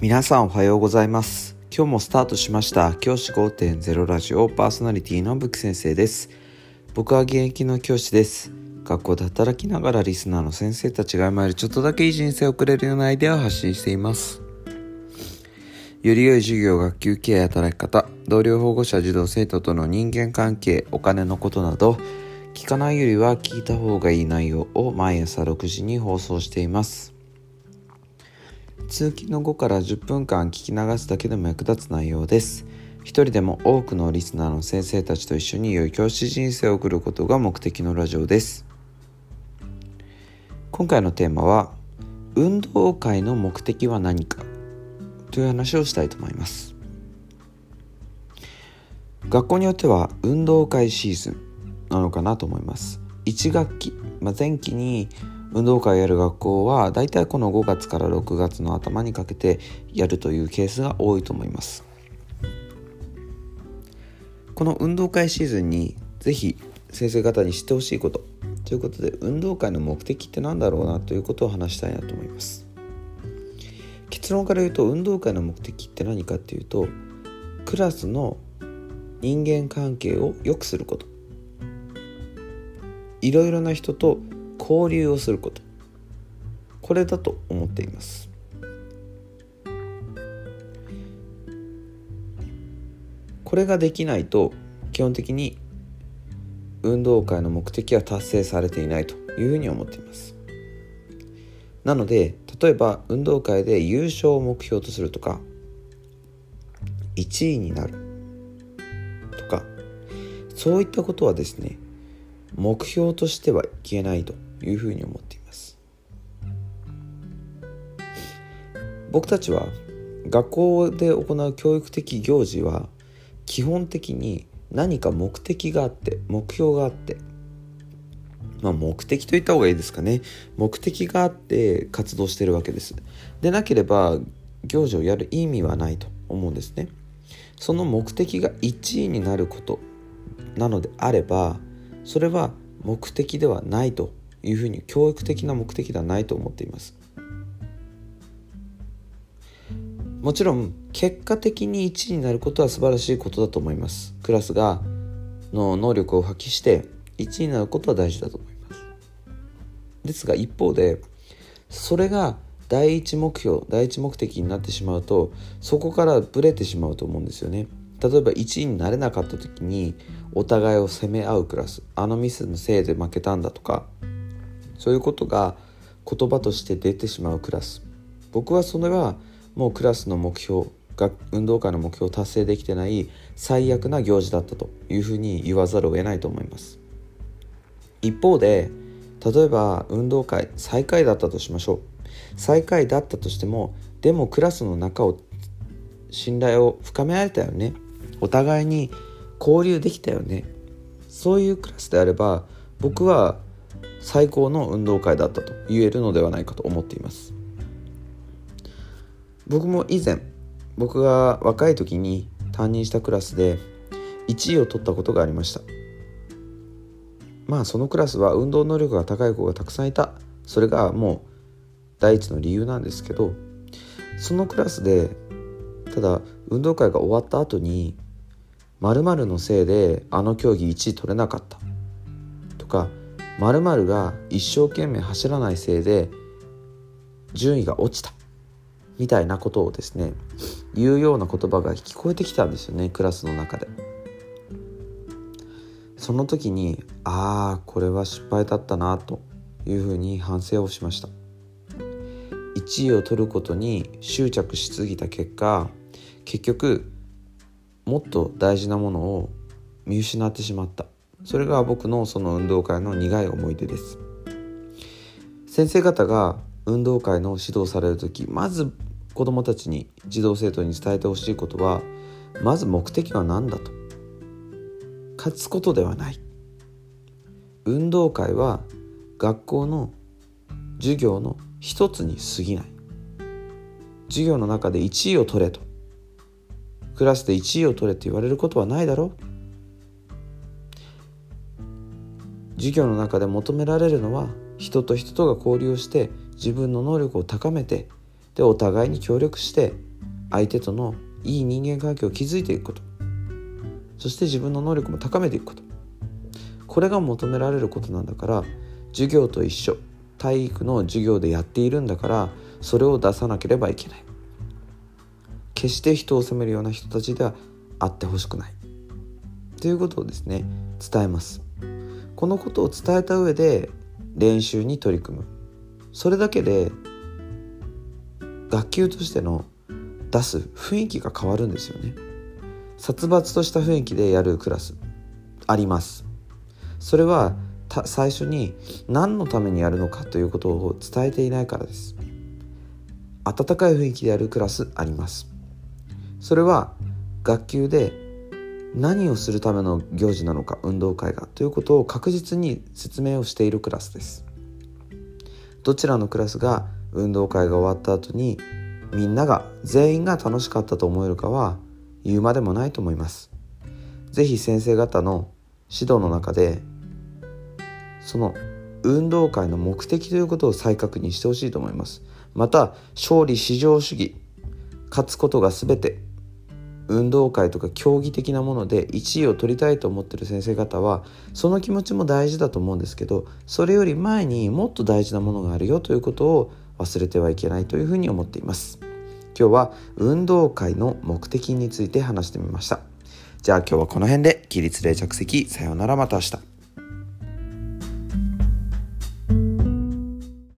皆さんおはようございます。今日もスタートしました。教師5.0ラジオ。パーソナリティのブク先生です。僕は現役の教師です。学校で働きながらリスナーの先生たちが今よりちょっとだけいい人生を送れるようなアイデアを発信しています。より良い授業、学級経営、働き方、同僚保護者、児童生徒との人間関係、お金のことなど、聞かないよりは聞いた方がいい内容を毎朝6時に放送しています。通勤の後から10分間聞き流すだけでも役立つ内容です。一人でも多くのリスナーの先生たちと一緒に良い教師人生を送ることが目的のラジオです。今回のテーマは運動会の目的は何か？という話をしたいと思います。学校によっては運動会シーズンなのかなと思います。1学期、まあ、前期に運動会やる学校はだいたいこの5月から6月の頭にかけてやるというケースが多いと思います。この運動会シーズンにぜひ先生方に知ってほしいこと。ということで運動会の目的って何だろうなということを話したいなと思います。結論から言うと運動会の目的って何かっていうとクラスの人間関係を良くすること。いろいろな人と交流をすること。これだと思っています。これができないと基本的に運動会の目的は達成されていないというふうに思っています。なので例えば運動会で優勝を目標とするとか1位になるとかそういったことはですね目標としてはいけないというふうに思っています。僕たちは学校で行う教育的行事は基本的に何か目的があって目標があってまあ目的と言った方がいいですかね。目的があって活動してるわけです。でなければ行事をやる意味はないと思うんですね。その目的が1位になることなのであればそれは目的ではないというふうに教育的な目的ではないと思っています。もちろん結果的に1位になることは素晴らしいことだと思います。クラスがの能力を発揮して1位になることは大事だと思います。ですが一方でそれが第一目標第一目的になってしまうとそこからブレてしまうと思うんですよね。例えば1位になれなかった時にお互いを責め合うクラスあのミスのせいで負けたんだとかそういうことが言葉として出てしまうクラス。僕はそれはもうクラスの目標が運動会の目標を達成できてない最悪な行事だったというふうに言わざるを得ないと思います。一方で例えば運動会最下位だったとしましょう。最下位だったとしてもでもクラスの中を信頼を深められたよね。お互いに交流できたよね。そういうクラスであれば僕は最高の運動会だったと言えるのではないかと思っています。僕も以前僕が若い時に担任したクラスで1位を取ったことがありました。まあそのクラスは運動能力が高い子がたくさんいた。それがもう第一の理由なんですけどそのクラスでただ運動会が終わった後に〇〇のせいであの競技1位取れなかったとか〇〇が一生懸命走らないせいで順位が落ちた。みたいなことをですね言うような言葉が聞こえてきたんですよねクラスの中で。その時にああこれは失敗だったなというふうに反省をしました。1位を取ることに執着しすぎた結果結局もっと大事なものを見失ってしまった。それが僕のその運動会の苦い思い出です。先生方が運動会の指導される時まず子どもたちに児童生徒に伝えてほしいことはまず目的は何だと。勝つことではない。運動会は学校の授業の一つに過ぎない。授業の中で1位を取れと。クラスで1位を取れって言われることはないだろう。授業の中で求められるのは人と人とが交流して自分の能力を高めてでお互いに協力して相手とのいい人間関係を築いていくこと。そして自分の能力も高めていくこと。これが求められることなんだから授業と一緒。体育の授業でやっているんだからそれを出さなければいけない。決して人を責めるような人たちではあってほしくない。ということをですね伝えます。このことを伝えた上で練習に取り組む。それだけで学級としての出す雰囲気が変わるんですよね。殺伐とした雰囲気でやるクラスあります。それは最初に何のためにやるのかということを伝えていないからです。温かい雰囲気でやるクラスあります。それは学級で何をするための行事なのか運動会がということを確実に説明をしているクラスです。どちらのクラスが運動会が終わった後にみんなが全員が楽しかったと思えるかは言うまでもないと思います。是非先生方の指導の中でその運動会の目的ということを再確認してほしいと思います。また勝利至上主義勝つことが全て運動会とか競技的なもので1位を取りたいと思ってる先生方はその気持ちも大事だと思うんですけどそれより前にもっと大事なものがあるよということを忘れてはいけないというふうに思っています。今日は運動会の目的について話してみました。じゃあ今日はこの辺で起立冷着席さようならまた明日。